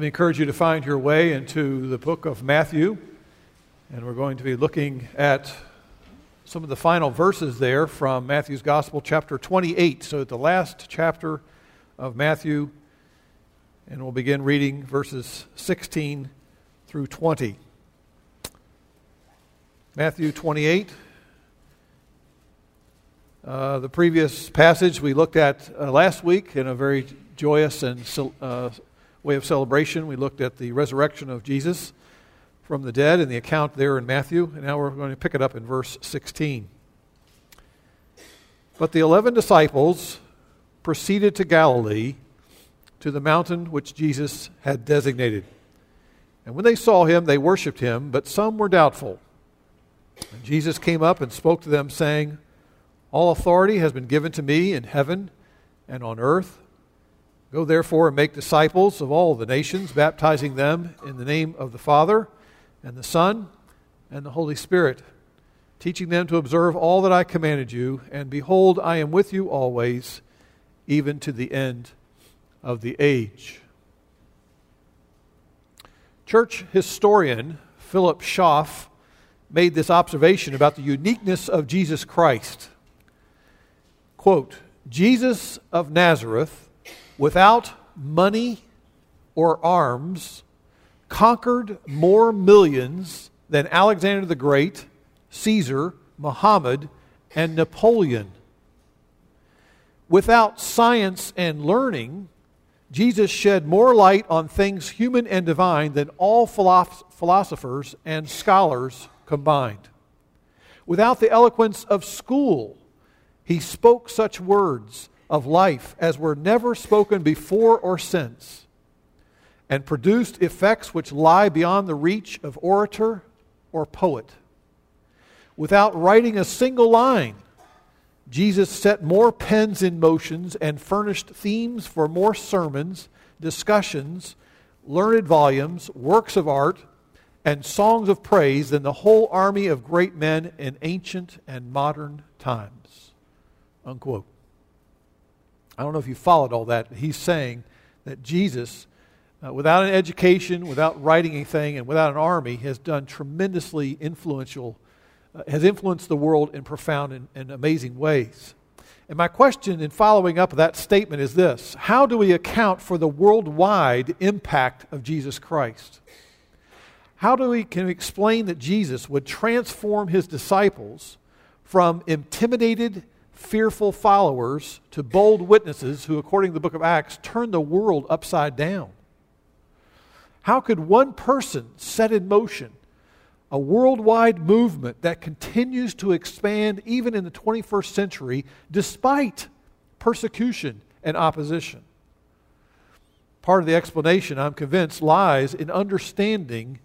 Let me encourage you to find your way into the book of Matthew. And we're going to be looking at some of the final verses there from Matthew's Gospel, chapter 28. So, the last chapter of Matthew, and we'll begin reading verses 16 through 20. Matthew 28. Uh, the previous passage we looked at uh, last week in a very joyous and uh, way of celebration. We looked at the resurrection of Jesus from the dead in the account there in Matthew, and now we're going to pick it up in verse 16. But the eleven disciples proceeded to Galilee, to the mountain which Jesus had designated. And when they saw him, they worshipped him, but some were doubtful. And Jesus came up and spoke to them, saying, All authority has been given to me in heaven and on earth. Go therefore and make disciples of all the nations, baptizing them in the name of the Father and the Son and the Holy Spirit, teaching them to observe all that I commanded you. And behold, I am with you always, even to the end of the age. Church historian Philip Schaff made this observation about the uniqueness of Jesus Christ. Quote, Jesus of Nazareth without money or arms, conquered more millions than Alexander the Great, Caesar, Muhammad, and Napoleon. Without science and learning, Jesus shed more light on things human and divine than all philosophers and scholars combined. Without the eloquence of school, he spoke such words of life as were never spoken before or since, and produced effects which lie beyond the reach of orator or poet. Without writing a single line, Jesus set more pens in motions and furnished themes for more sermons, discussions, learned volumes, works of art, and songs of praise than the whole army of great men in ancient and modern times. Unquote. I don't know if you followed all that. He's saying that Jesus, uh, without an education, without writing anything, and without an army, has done tremendously influential, uh, has influenced the world in profound and, and amazing ways. And my question in following up that statement is this How do we account for the worldwide impact of Jesus Christ? How do we, can we explain that Jesus would transform his disciples from intimidated fearful followers to bold witnesses who, according to the book of Acts, turned the world upside down. How could one person set in motion a worldwide movement that continues to expand even in the 21st century despite persecution and opposition? Part of the explanation, I'm convinced, lies in understanding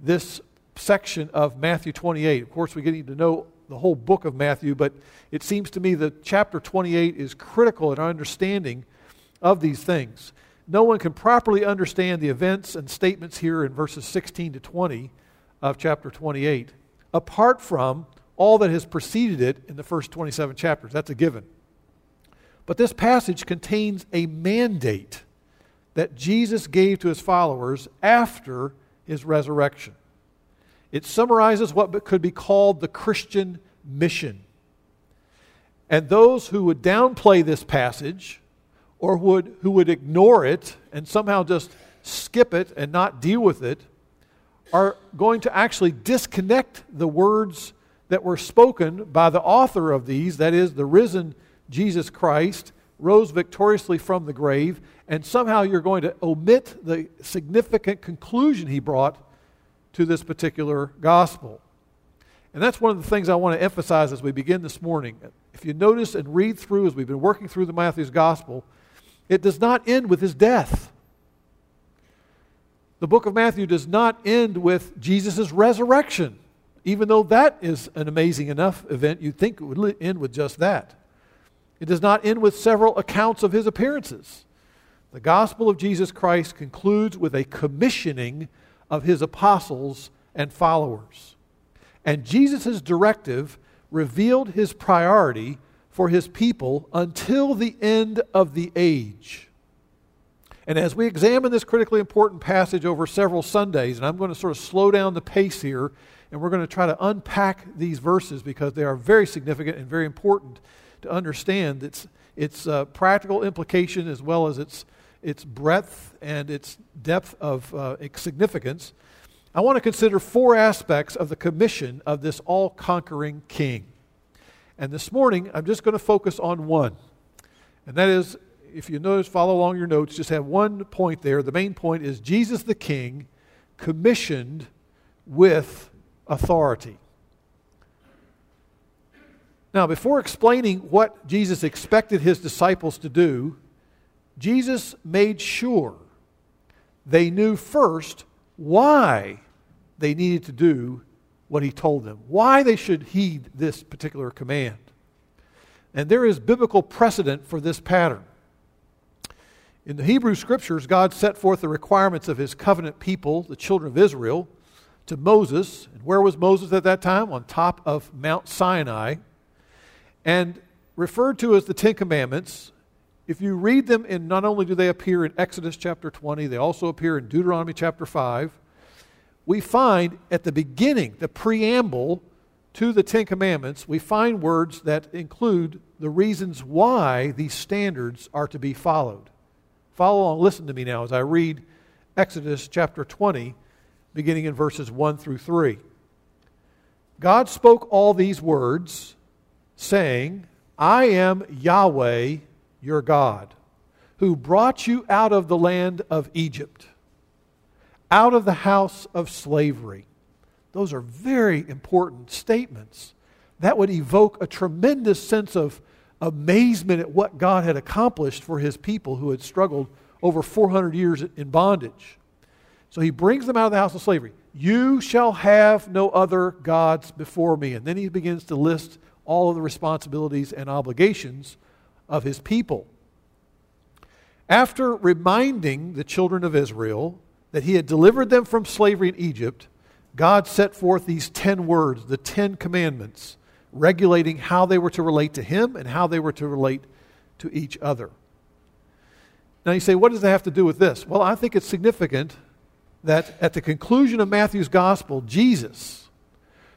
this section of Matthew 28. Of course, we get to know the whole book of Matthew, but it seems to me that chapter 28 is critical in our understanding of these things. No one can properly understand the events and statements here in verses 16 to 20 of chapter 28 apart from all that has preceded it in the first 27 chapters. That's a given. But this passage contains a mandate that Jesus gave to his followers after his resurrection. It summarizes what could be called the Christian mission. And those who would downplay this passage or would, who would ignore it and somehow just skip it and not deal with it are going to actually disconnect the words that were spoken by the author of these, that is, the risen Jesus Christ, rose victoriously from the grave, and somehow you're going to omit the significant conclusion he brought to this particular gospel. And that's one of the things I want to emphasize as we begin this morning. If you notice and read through as we've been working through the Matthew's gospel, it does not end with his death. The book of Matthew does not end with Jesus' resurrection, even though that is an amazing enough event, you'd think it would end with just that. It does not end with several accounts of his appearances. The gospel of Jesus Christ concludes with a commissioning of his apostles and followers. And Jesus' directive revealed his priority for his people until the end of the age. And as we examine this critically important passage over several Sundays, and I'm going to sort of slow down the pace here, and we're going to try to unpack these verses because they are very significant and very important to understand its, its uh, practical implication as well as its, its breadth and its depth of uh, significance. I want to consider four aspects of the commission of this all conquering king. And this morning, I'm just going to focus on one. And that is, if you notice, follow along your notes, just have one point there. The main point is Jesus the King commissioned with authority. Now, before explaining what Jesus expected his disciples to do, Jesus made sure they knew first why they needed to do what he told them, why they should heed this particular command. And there is biblical precedent for this pattern. In the Hebrew scriptures, God set forth the requirements of his covenant people, the children of Israel, to Moses. And where was Moses at that time? On top of Mount Sinai. And referred to as the Ten Commandments, if you read them, and not only do they appear in Exodus chapter 20, they also appear in Deuteronomy chapter 5. We find at the beginning, the preamble to the Ten Commandments, we find words that include the reasons why these standards are to be followed. Follow along, listen to me now as I read Exodus chapter 20, beginning in verses 1 through 3. God spoke all these words, saying, I am Yahweh your God, who brought you out of the land of Egypt, out of the house of slavery. Those are very important statements. That would evoke a tremendous sense of amazement at what God had accomplished for his people who had struggled over 400 years in bondage. So he brings them out of the house of slavery. You shall have no other gods before me. And then he begins to list all of the responsibilities and obligations of his people. After reminding the children of Israel that he had delivered them from slavery in Egypt, God set forth these 10 words, the 10 commandments, regulating how they were to relate to him and how they were to relate to each other. Now you say, what does that have to do with this? Well, I think it's significant that at the conclusion of Matthew's gospel, Jesus,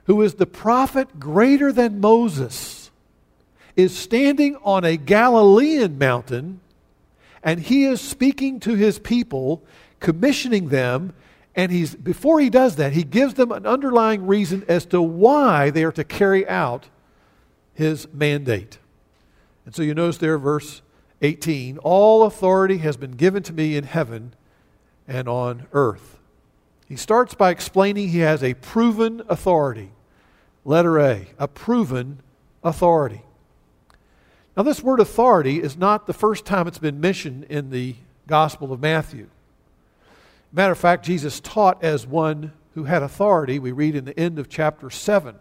who is the prophet greater than Moses, is standing on a Galilean mountain and he is speaking to his people, commissioning them. And he's, before he does that, he gives them an underlying reason as to why they are to carry out his mandate. And so you notice there, verse 18 All authority has been given to me in heaven and on earth. He starts by explaining he has a proven authority. Letter A, a proven authority. Now, this word authority is not the first time it's been mentioned in the Gospel of Matthew. Matter of fact, Jesus taught as one who had authority. We read in the end of chapter 7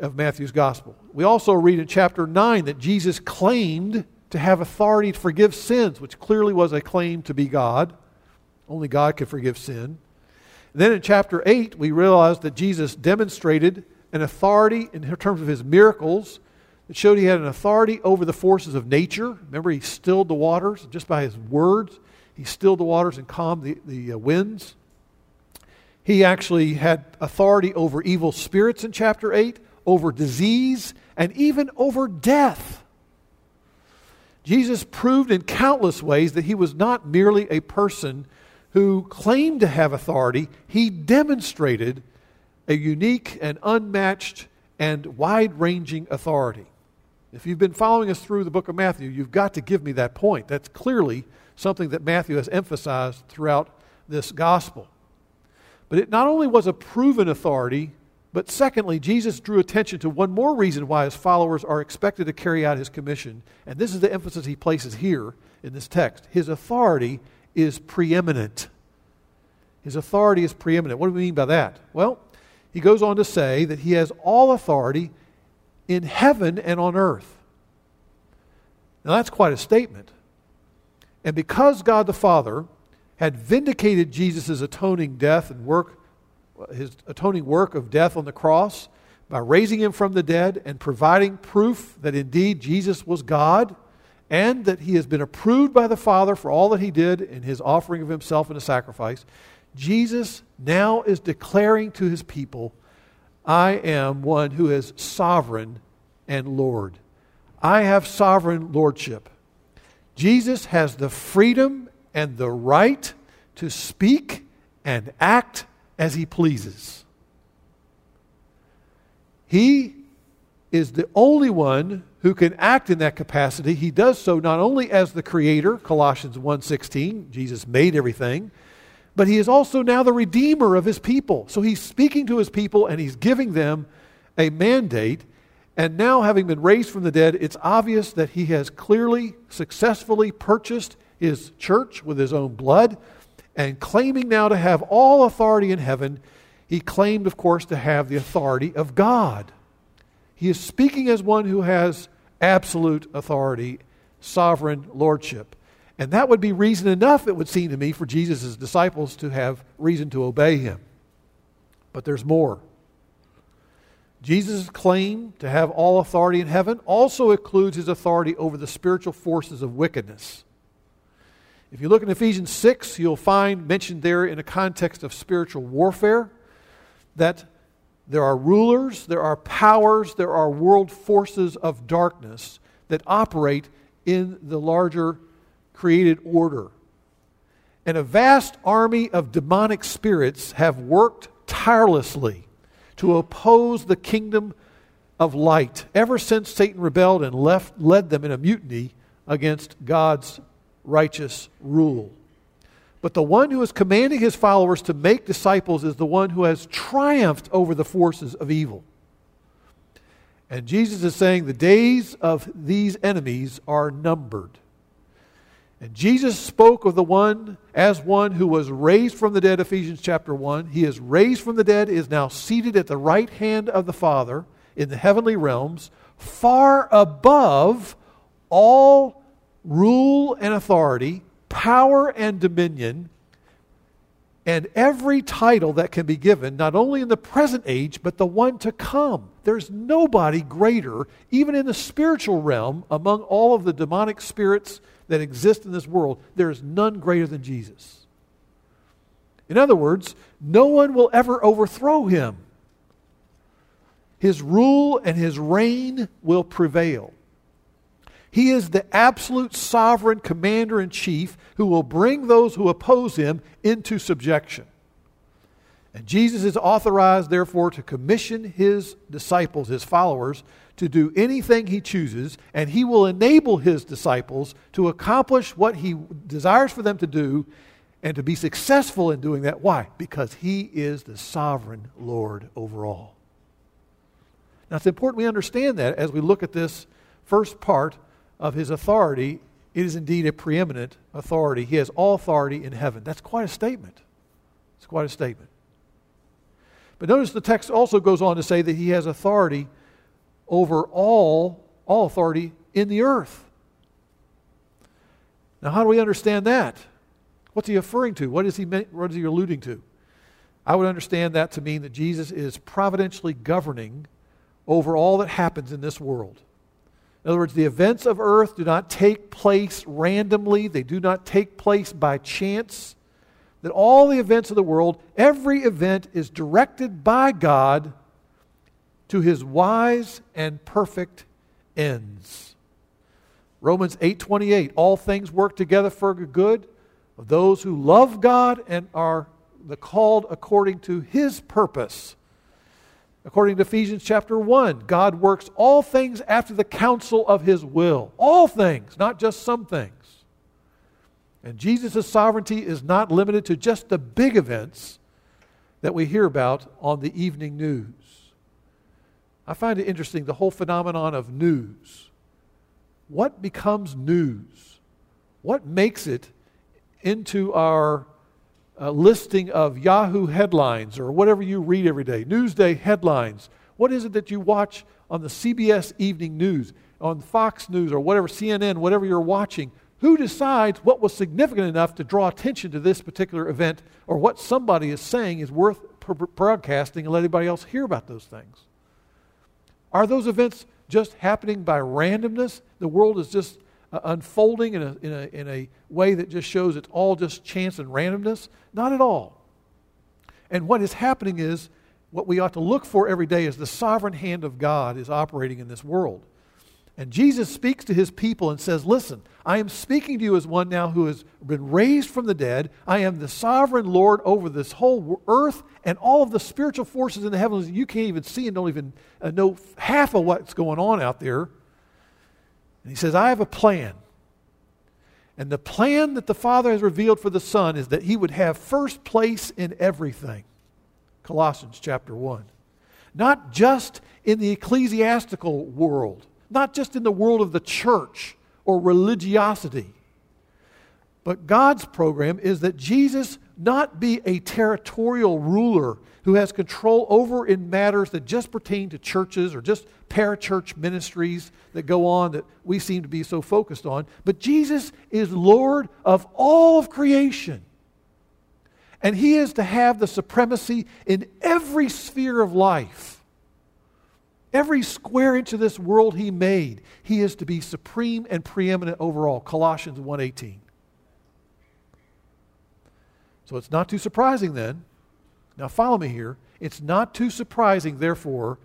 of Matthew's Gospel. We also read in chapter 9 that Jesus claimed to have authority to forgive sins, which clearly was a claim to be God. Only God could forgive sin. then in chapter 8, we realize that Jesus demonstrated an authority in terms of his miracles it showed he had an authority over the forces of nature. Remember, he stilled the waters just by his words. He stilled the waters and calmed the, the uh, winds. He actually had authority over evil spirits in chapter 8, over disease, and even over death. Jesus proved in countless ways that he was not merely a person who claimed to have authority, he demonstrated a unique and unmatched and wide ranging authority. If you've been following us through the book of Matthew, you've got to give me that point. That's clearly something that Matthew has emphasized throughout this gospel. But it not only was a proven authority, but secondly, Jesus drew attention to one more reason why his followers are expected to carry out his commission. And this is the emphasis he places here in this text. His authority is preeminent. His authority is preeminent. What do we mean by that? Well, he goes on to say that he has all authority in heaven and on earth. Now, that's quite a statement. And because God the Father had vindicated Jesus' atoning death and work, his atoning work of death on the cross, by raising him from the dead and providing proof that indeed Jesus was God and that he has been approved by the Father for all that he did in his offering of himself in a sacrifice, Jesus now is declaring to his people, I am one who is sovereign and Lord. I have sovereign lordship. Jesus has the freedom and the right to speak and act as he pleases. He is the only one who can act in that capacity. He does so not only as the creator, Colossians 1:16, Jesus made everything, but he is also now the redeemer of his people. So he's speaking to his people and he's giving them a mandate. And now, having been raised from the dead, it's obvious that he has clearly, successfully purchased his church with his own blood. And claiming now to have all authority in heaven, he claimed, of course, to have the authority of God. He is speaking as one who has absolute authority, sovereign lordship. And that would be reason enough, it would seem to me, for Jesus' disciples to have reason to obey him. But there's more. Jesus' claim to have all authority in heaven also includes his authority over the spiritual forces of wickedness. If you look in Ephesians 6, you'll find mentioned there in a context of spiritual warfare that there are rulers, there are powers, there are world forces of darkness that operate in the larger created order. And a vast army of demonic spirits have worked tirelessly to oppose the kingdom of light ever since Satan rebelled and left, led them in a mutiny against God's righteous rule. But the one who is commanding his followers to make disciples is the one who has triumphed over the forces of evil. And Jesus is saying the days of these enemies are numbered. And Jesus spoke of the one as one who was raised from the dead, Ephesians chapter 1. He is raised from the dead, is now seated at the right hand of the Father in the heavenly realms, far above all rule and authority, power and dominion, and every title that can be given, not only in the present age, but the one to come. There's nobody greater, even in the spiritual realm, among all of the demonic spirits that exist in this world, there is none greater than Jesus. In other words, no one will ever overthrow him. His rule and his reign will prevail. He is the absolute sovereign commander in chief who will bring those who oppose him into subjection. And Jesus is authorized, therefore, to commission his disciples, his followers, to do anything he chooses, and he will enable his disciples to accomplish what he desires for them to do and to be successful in doing that. Why? Because he is the sovereign Lord over all. Now, it's important we understand that as we look at this first part of his authority, it is indeed a preeminent authority. He has all authority in heaven. That's quite a statement. It's quite a statement. But notice the text also goes on to say that he has authority over all, all authority in the earth. Now, how do we understand that? What's he referring to? What is he, what is he alluding to? I would understand that to mean that Jesus is providentially governing over all that happens in this world. In other words, the events of earth do not take place randomly, they do not take place by chance. That all the events of the world, every event is directed by God to his wise and perfect ends. Romans 8:28 All things work together for good of those who love God and are the called according to his purpose. According to Ephesians chapter 1, God works all things after the counsel of his will. All things, not just some things. And Jesus' sovereignty is not limited to just the big events that we hear about on the evening news. I find it interesting the whole phenomenon of news. What becomes news? What makes it into our uh, listing of Yahoo headlines or whatever you read every day, Newsday headlines. What is it that you watch on the CBS Evening News, on Fox News, or whatever, CNN, whatever you're watching? Who decides what was significant enough to draw attention to this particular event or what somebody is saying is worth broadcasting and let anybody else hear about those things? Are those events just happening by randomness? The world is just uh, unfolding in a, in, a, in a way that just shows it's all just chance and randomness. Not at all. And what is happening is what we ought to look for every day is the sovereign hand of God is operating in this world. And Jesus speaks to his people and says, Listen, I am speaking to you as one now who has been raised from the dead. I am the sovereign Lord over this whole earth and all of the spiritual forces in the heavens you can't even see and don't even uh, know half of what's going on out there. And he says, I have a plan. And the plan that the Father has revealed for the Son is that he would have first place in everything. Colossians chapter 1. Not just in the ecclesiastical world not just in the world of the church or religiosity. But God's program is that Jesus not be a territorial ruler who has control over in matters that just pertain to churches or just parachurch ministries that go on that we seem to be so focused on. But Jesus is Lord of all of creation. And he is to have the supremacy in every sphere of life. Every square inch of this world he made, he is to be supreme and preeminent over all. Colossians 1:18. So it's not too surprising then. Now follow me here. It's not too surprising therefore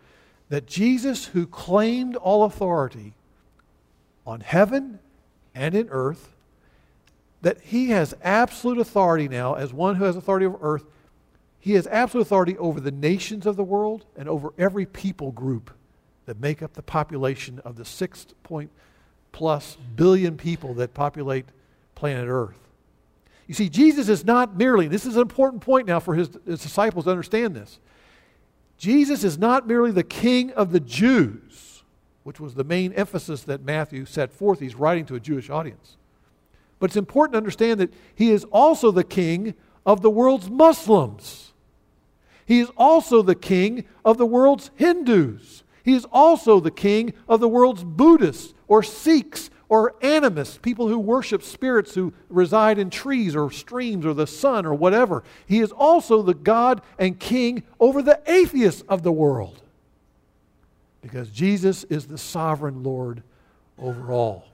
that Jesus who claimed all authority on heaven and in earth that he has absolute authority now as one who has authority over earth he has absolute authority over the nations of the world and over every people group that make up the population of the six point plus billion people that populate planet Earth. You see, Jesus is not merely, this is an important point now for his, his disciples to understand this. Jesus is not merely the king of the Jews, which was the main emphasis that Matthew set forth. He's writing to a Jewish audience. But it's important to understand that he is also the king of the world's Muslims. He is also the king of the world's Hindus. He is also the king of the world's Buddhists or Sikhs or animists, people who worship spirits who reside in trees or streams or the sun or whatever. He is also the God and king over the atheists of the world. Because Jesus is the sovereign Lord over all.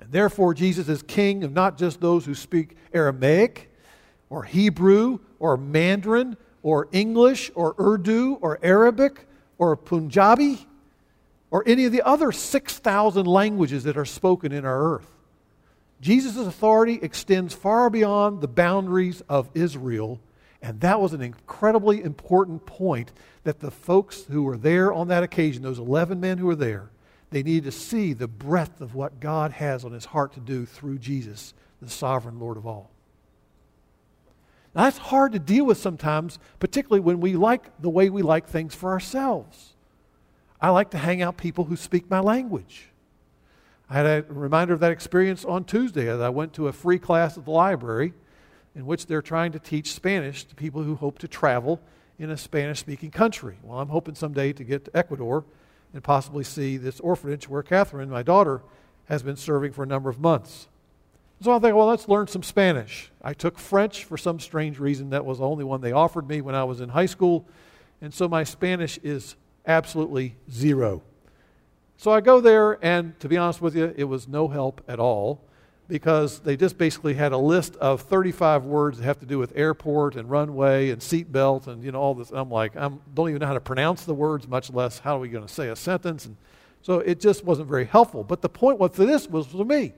And therefore, Jesus is king of not just those who speak Aramaic or Hebrew or Mandarin or English or Urdu or Arabic or Punjabi or any of the other 6,000 languages that are spoken in our earth. Jesus' authority extends far beyond the boundaries of Israel, and that was an incredibly important point that the folks who were there on that occasion, those 11 men who were there, they needed to see the breadth of what God has on his heart to do through Jesus, the sovereign Lord of all. That's hard to deal with sometimes, particularly when we like the way we like things for ourselves. I like to hang out people who speak my language. I had a reminder of that experience on Tuesday as I went to a free class at the library in which they're trying to teach Spanish to people who hope to travel in a Spanish speaking country. Well, I'm hoping someday to get to Ecuador and possibly see this orphanage where Catherine, my daughter, has been serving for a number of months. So I think, well, let's learn some Spanish. I took French for some strange reason. That was the only one they offered me when I was in high school. And so my Spanish is absolutely zero. So I go there, and to be honest with you, it was no help at all because they just basically had a list of 35 words that have to do with airport and runway and seatbelt and you know all this. I'm like, I don't even know how to pronounce the words, much less how are we going to say a sentence. And so it just wasn't very helpful. But the point was for this was for me.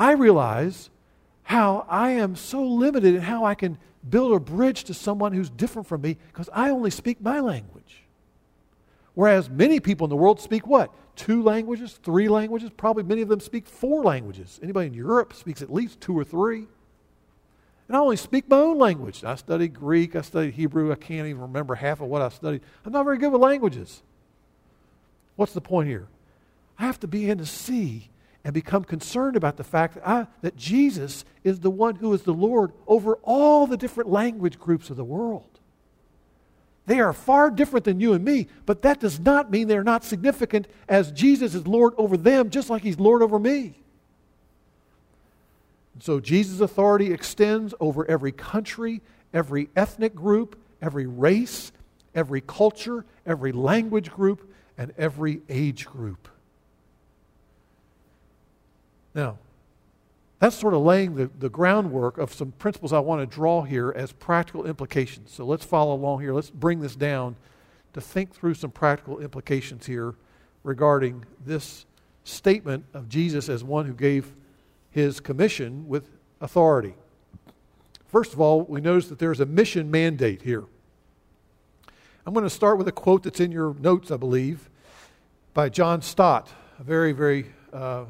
I realize how I am so limited in how I can build a bridge to someone who's different from me because I only speak my language. Whereas many people in the world speak what? Two languages, three languages, probably many of them speak four languages. Anybody in Europe speaks at least two or three. And I only speak my own language. I studied Greek, I studied Hebrew, I can't even remember half of what I studied. I'm not very good with languages. What's the point here? I have to begin to see and become concerned about the fact that, I, that Jesus is the one who is the Lord over all the different language groups of the world. They are far different than you and me, but that does not mean they're not significant as Jesus is Lord over them, just like He's Lord over me. And so Jesus' authority extends over every country, every ethnic group, every race, every culture, every language group, and every age group. Now, that's sort of laying the, the groundwork of some principles I want to draw here as practical implications. So let's follow along here. Let's bring this down to think through some practical implications here regarding this statement of Jesus as one who gave his commission with authority. First of all, we notice that there's a mission mandate here. I'm going to start with a quote that's in your notes, I believe, by John Stott, a very, very uh,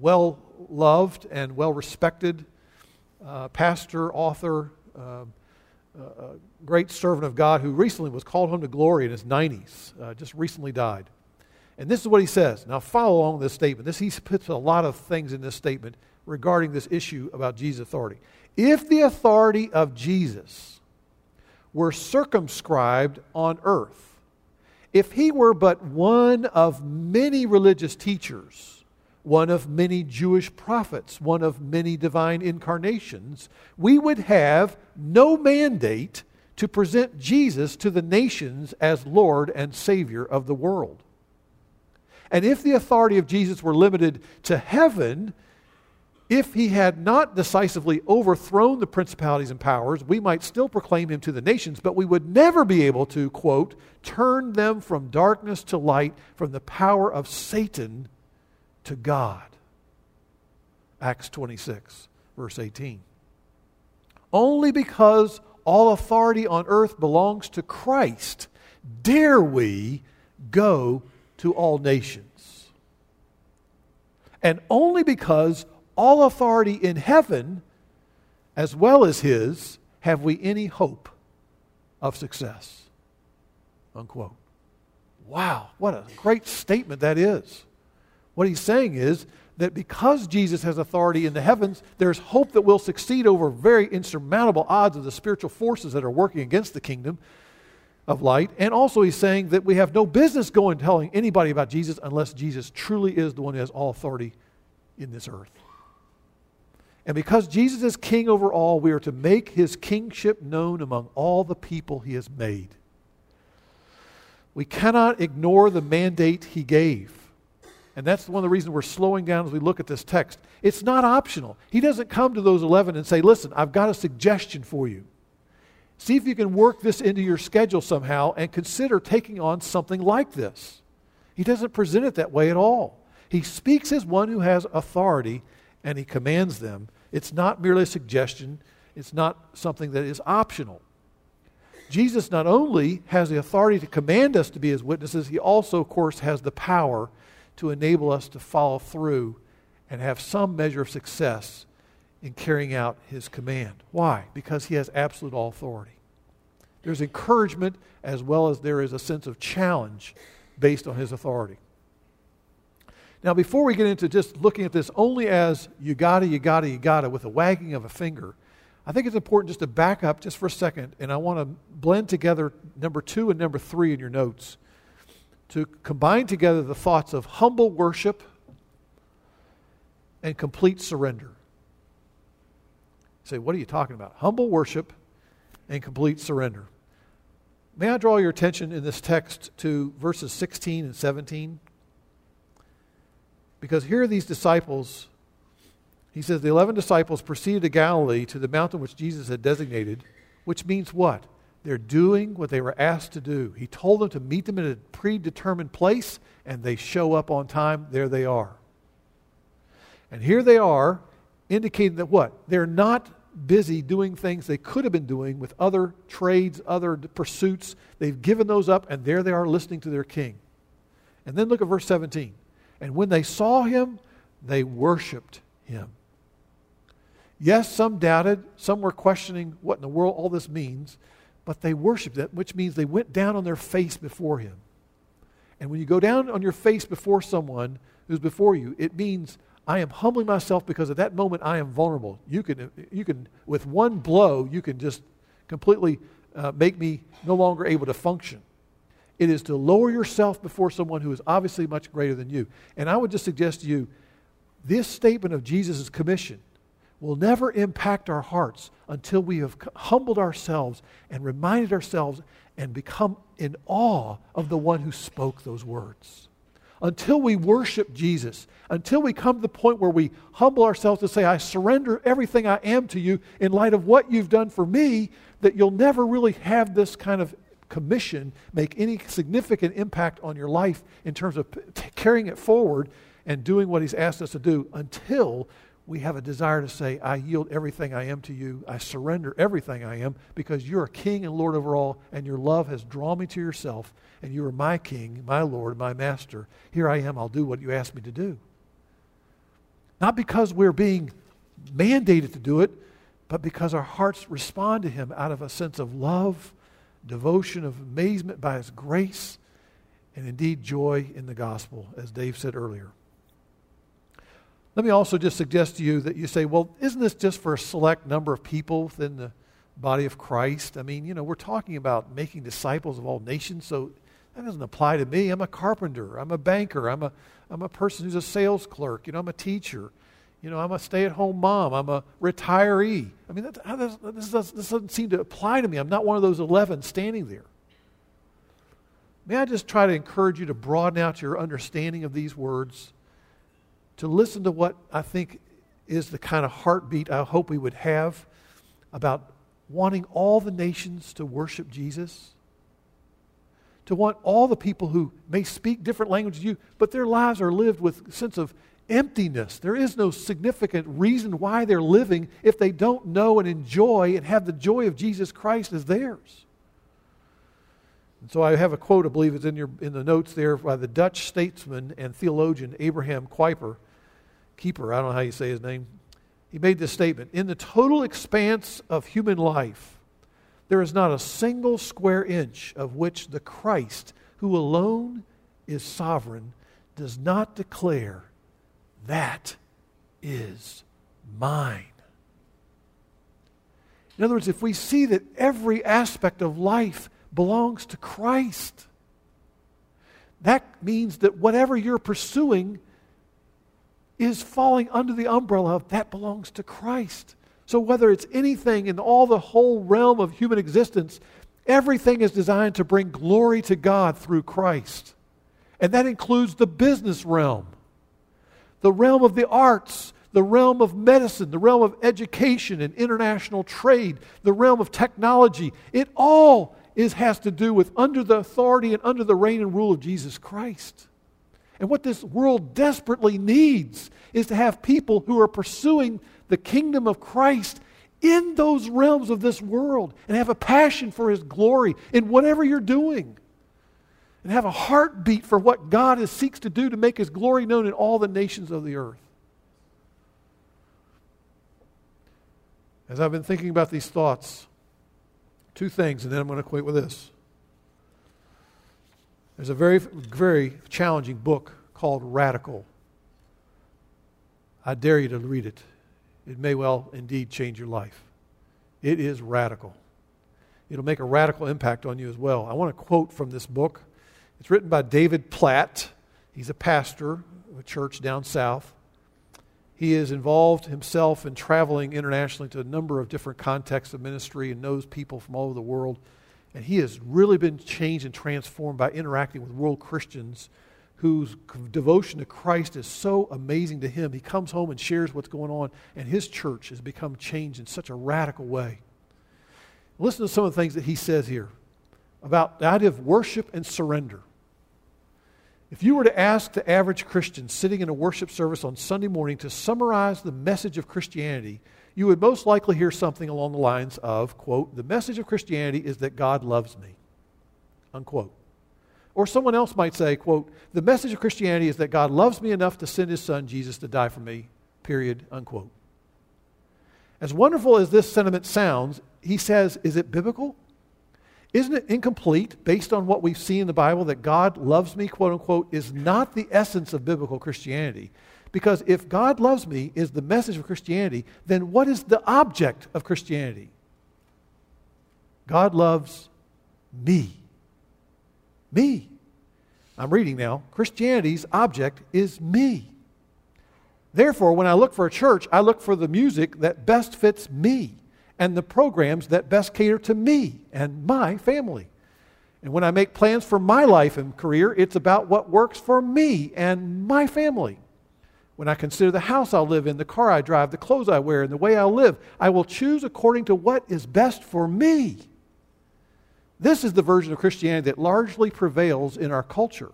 well loved and well respected uh, pastor, author, uh, uh, great servant of God who recently was called home to glory in his 90s, uh, just recently died. And this is what he says. Now, follow along this statement. This, he puts a lot of things in this statement regarding this issue about Jesus' authority. If the authority of Jesus were circumscribed on earth, if he were but one of many religious teachers, one of many Jewish prophets, one of many divine incarnations, we would have no mandate to present Jesus to the nations as Lord and Savior of the world. And if the authority of Jesus were limited to heaven, if he had not decisively overthrown the principalities and powers, we might still proclaim him to the nations, but we would never be able to, quote, turn them from darkness to light, from the power of Satan to God. Acts 26, verse 18. Only because all authority on earth belongs to Christ dare we go to all nations. And only because all authority in heaven, as well as his, have we any hope of success. Unquote. Wow, what a great statement that is. What he's saying is that because Jesus has authority in the heavens, there's hope that we'll succeed over very insurmountable odds of the spiritual forces that are working against the kingdom of light. And also, he's saying that we have no business going telling anybody about Jesus unless Jesus truly is the one who has all authority in this earth. And because Jesus is king over all, we are to make his kingship known among all the people he has made. We cannot ignore the mandate he gave. And that's one of the reasons we're slowing down as we look at this text. It's not optional. He doesn't come to those 11 and say, Listen, I've got a suggestion for you. See if you can work this into your schedule somehow and consider taking on something like this. He doesn't present it that way at all. He speaks as one who has authority and he commands them. It's not merely a suggestion, it's not something that is optional. Jesus not only has the authority to command us to be his witnesses, he also, of course, has the power to enable us to follow through and have some measure of success in carrying out his command. Why? Because he has absolute authority. There's encouragement as well as there is a sense of challenge based on his authority. Now, before we get into just looking at this only as you gotta, you gotta, you gotta, with a wagging of a finger, I think it's important just to back up just for a second, and I want to blend together number two and number three in your notes to combine together the thoughts of humble worship and complete surrender. say, what are you talking about? Humble worship and complete surrender. May I draw your attention in this text to verses 16 and 17? Because here are these disciples. He says, The 11 disciples proceeded to Galilee to the mountain which Jesus had designated, which means what? They're doing what they were asked to do. He told them to meet them in a predetermined place, and they show up on time. There they are. And here they are, indicating that what? They're not busy doing things they could have been doing with other trades, other pursuits. They've given those up, and there they are listening to their king. And then look at verse 17. And when they saw him, they worshiped him. Yes, some doubted, some were questioning what in the world all this means but they worshiped it, which means they went down on their face before him. And when you go down on your face before someone who's before you, it means I am humbling myself because at that moment I am vulnerable. You can, you can with one blow, you can just completely uh, make me no longer able to function. It is to lower yourself before someone who is obviously much greater than you. And I would just suggest to you this statement of Jesus' commission will never impact our hearts until we have humbled ourselves and reminded ourselves and become in awe of the one who spoke those words. until we worship Jesus, until we come to the point where we humble ourselves to say, I surrender everything I am to you in light of what you've done for me, that you'll never really have this kind of commission make any significant impact on your life in terms of p- carrying it forward and doing what He's asked us to do until we have a desire to say, I yield everything I am to you. I surrender everything I am because you're a king and Lord over all, and your love has drawn me to yourself, and you are my king, my Lord, my master. Here I am. I'll do what you ask me to do. Not because we're being mandated to do it, but because our hearts respond to Him out of a sense of love, devotion, of amazement by His grace, and indeed joy in the gospel, as Dave said earlier. Let me also just suggest to you that you say, well, isn't this just for a select number of people within the body of Christ? I mean, you know, we're talking about making disciples of all nations, so that doesn't apply to me. I'm a carpenter, I'm a banker, I'm a, I'm a person who's a sales clerk, you know, I'm a teacher. You know, I'm a stay at home mom. I'm a retiree. I mean, that, this, does, this doesn't seem to apply to me. I'm not one of those 11 standing there. May I just try to encourage you to broaden out your understanding of these words to listen to what I think is the kind of heartbeat I hope we would have about wanting all the nations to worship Jesus, to want all the people who may speak different languages you, but their lives are lived with a sense of emptiness. There is no significant reason why they're living if they don't know and enjoy and have the joy of Jesus Christ as theirs. And so I have a quote, I believe it's in, your, in the notes there, by the Dutch statesman and theologian Abraham Kuyper keeper, I don't know how you say his name, he made this statement. In the total expanse of human life, there is not a single square inch of which the Christ, who alone is sovereign, does not declare, That is mine. In other words, if we see that every aspect of life belongs to Christ, that means that whatever you're pursuing is falling under the umbrella of that belongs to Christ. So whether it's anything in all the whole realm of human existence, everything is designed to bring glory to God through Christ. And that includes the business realm, the realm of the arts, the realm of medicine, the realm of education and international trade, the realm of technology. It all is, has to do with under the authority and under the reign and rule of Jesus Christ. And what this world desperately needs is to have people who are pursuing the kingdom of Christ in those realms of this world and have a passion for his glory in whatever you're doing. And have a heartbeat for what God is, seeks to do to make his glory known in all the nations of the earth. As I've been thinking about these thoughts, two things, and then I'm going to quit with this. There's a very, very challenging book called Radical. I dare you to read it. It may well indeed change your life. It is radical. It'll make a radical impact on you as well. I want to quote from this book. It's written by David Platt. He's a pastor of a church down south. He is involved himself in traveling internationally to a number of different contexts of ministry and knows people from all over the world. And he has really been changed and transformed by interacting with world Christians whose devotion to Christ is so amazing to him. He comes home and shares what's going on, and his church has become changed in such a radical way. Listen to some of the things that he says here about the idea of worship and surrender. If you were to ask the average Christian sitting in a worship service on Sunday morning to summarize the message of Christianity, you would most likely hear something along the lines of, quote, the message of Christianity is that God loves me, unquote. Or someone else might say, quote, the message of Christianity is that God loves me enough to send his son Jesus to die for me, period, unquote. As wonderful as this sentiment sounds, he says, is it biblical? Isn't it incomplete based on what we've seen in the Bible that God loves me, quote unquote, is not the essence of biblical Christianity? Because if God loves me is the message of Christianity, then what is the object of Christianity? God loves me. Me. I'm reading now. Christianity's object is me. Therefore, when I look for a church, I look for the music that best fits me and the programs that best cater to me and my family. And when I make plans for my life and career, it's about what works for me and my family. When I consider the house I'll live in, the car I drive, the clothes I wear, and the way I live, I will choose according to what is best for me. This is the version of Christianity that largely prevails in our culture.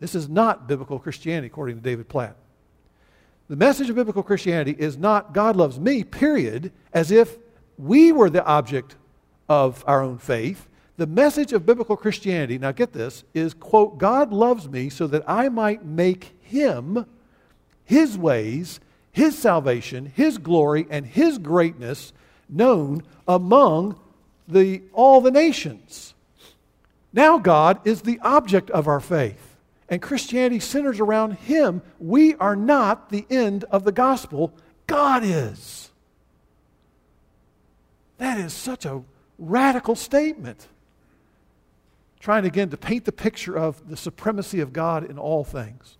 This is not biblical Christianity, according to David Platt. The message of biblical Christianity is not God loves me, period, as if we were the object of our own faith. The message of biblical Christianity, now get this, is, quote, God loves me so that I might make him, his ways, his salvation, his glory, and his greatness known among the, all the nations. Now God is the object of our faith, and Christianity centers around him. We are not the end of the gospel, God is. That is such a radical statement. Trying again to paint the picture of the supremacy of God in all things.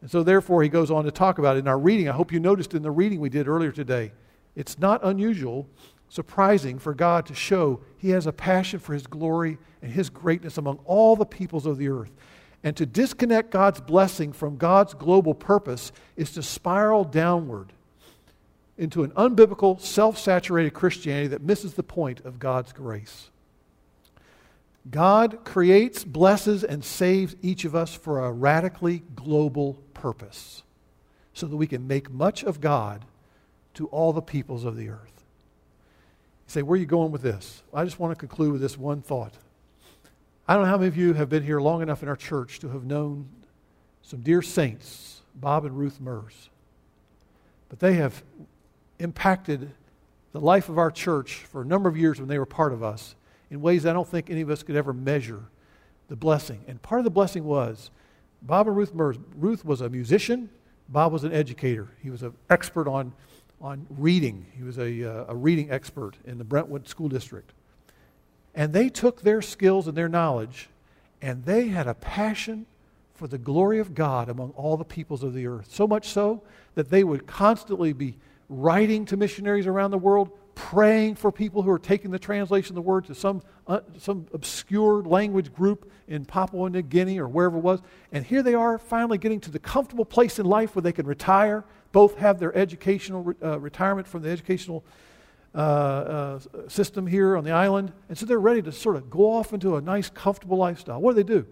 And so, therefore, he goes on to talk about it in our reading. I hope you noticed in the reading we did earlier today, it's not unusual, surprising for God to show he has a passion for his glory and his greatness among all the peoples of the earth. And to disconnect God's blessing from God's global purpose is to spiral downward into an unbiblical, self saturated Christianity that misses the point of God's grace. God creates, blesses, and saves each of us for a radically global purpose so that we can make much of God to all the peoples of the earth. You say, where are you going with this? I just want to conclude with this one thought. I don't know how many of you have been here long enough in our church to have known some dear saints, Bob and Ruth Mers. But they have impacted the life of our church for a number of years when they were part of us in ways I don't think any of us could ever measure the blessing. And part of the blessing was Bob and Ruth Mers. Ruth was a musician, Bob was an educator. He was an expert on, on reading, he was a, uh, a reading expert in the Brentwood School District. And they took their skills and their knowledge, and they had a passion for the glory of God among all the peoples of the earth. So much so that they would constantly be writing to missionaries around the world, praying for people who are taking the translation of the word to some, uh, some obscure language group in Papua New Guinea or wherever it was. And here they are finally getting to the comfortable place in life where they can retire, both have their educational re- uh, retirement from the educational uh, uh, system here on the island. And so they're ready to sort of go off into a nice, comfortable lifestyle. What do they do?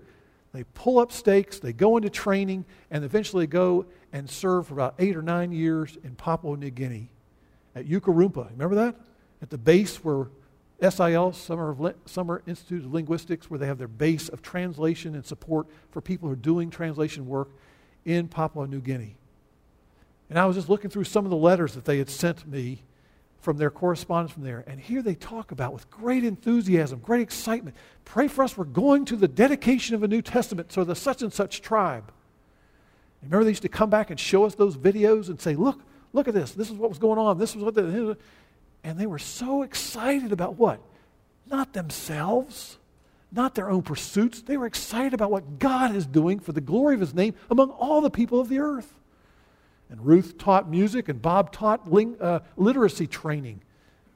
They pull up stakes, they go into training, and eventually go and serve for about eight or nine years in Papua New Guinea at Ukarumpa. Remember that? At the base where SIL, Summer, Summer Institute of Linguistics, where they have their base of translation and support for people who are doing translation work in Papua New Guinea. And I was just looking through some of the letters that they had sent me from their correspondence from there. And here they talk about, with great enthusiasm, great excitement, pray for us. We're going to the dedication of a New Testament, so the such and such tribe. Remember, they used to come back and show us those videos and say, look, look at this. This is what was going on. This was what the. And they were so excited about what? Not themselves, not their own pursuits. They were excited about what God is doing for the glory of His name among all the people of the earth. And Ruth taught music, and Bob taught ling, uh, literacy training.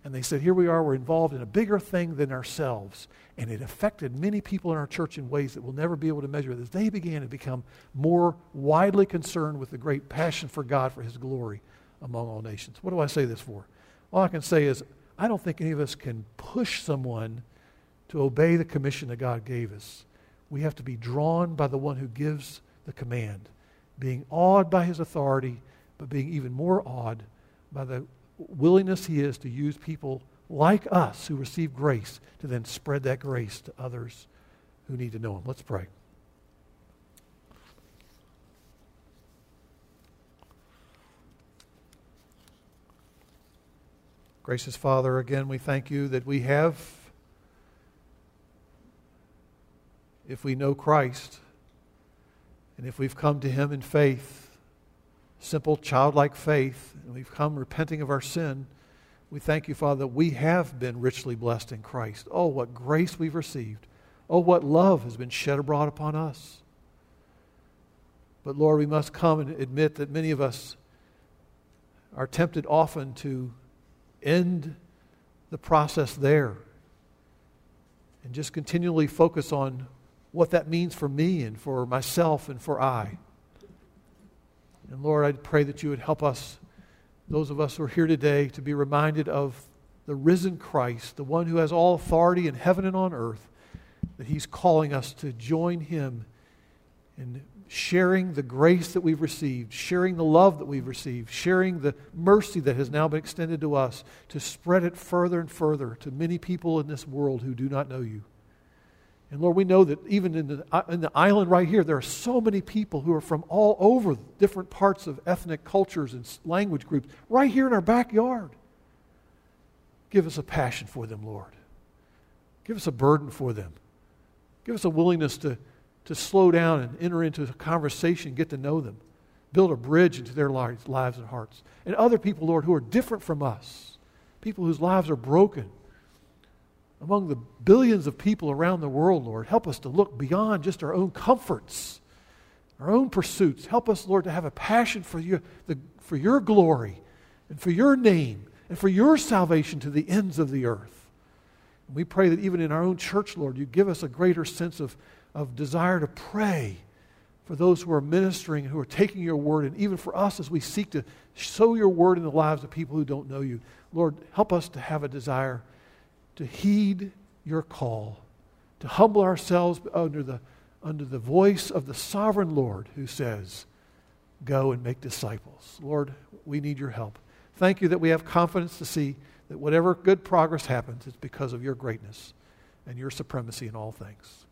And they said, Here we are, we're involved in a bigger thing than ourselves. And it affected many people in our church in ways that we'll never be able to measure. As they began to become more widely concerned with the great passion for God, for His glory among all nations. What do I say this for? All I can say is, I don't think any of us can push someone to obey the commission that God gave us. We have to be drawn by the one who gives the command being awed by his authority, but being even more awed by the willingness he is to use people like us who receive grace to then spread that grace to others who need to know him. Let's pray. Gracious Father, again, we thank you that we have, if we know Christ, and if we've come to Him in faith, simple childlike faith, and we've come repenting of our sin, we thank you, Father, that we have been richly blessed in Christ. Oh, what grace we've received. Oh, what love has been shed abroad upon us. But Lord, we must come and admit that many of us are tempted often to end the process there and just continually focus on what that means for me and for myself and for I. And Lord, I pray that you would help us, those of us who are here today, to be reminded of the risen Christ, the one who has all authority in heaven and on earth, that he's calling us to join him in sharing the grace that we've received, sharing the love that we've received, sharing the mercy that has now been extended to us, to spread it further and further to many people in this world who do not know you. And Lord, we know that even in the, uh, in the island right here, there are so many people who are from all over different parts of ethnic cultures and language groups, right here in our backyard. Give us a passion for them, Lord. Give us a burden for them. Give us a willingness to to slow down and enter into a conversation, get to know them, build a bridge into their lives, lives and hearts. And other people, Lord, who are different from us, people whose lives are broken. Among the billions of people around the world, Lord, help us to look beyond just our own comforts, our own pursuits. Help us, Lord, to have a passion for, you, the, for your glory and for your name and for your salvation to the ends of the earth. And we pray that even in our own church, Lord, you give us a greater sense of of desire to pray for those who are ministering and who are taking your word, and even for us as we seek to sow your word in the lives of people who don't know you. Lord, help us to have a desire to heed your call, to humble ourselves under the, under the voice of the sovereign Lord who says, Go and make disciples. Lord, we need your help. Thank you that we have confidence to see that whatever good progress happens, it's because of your greatness and your supremacy in all things.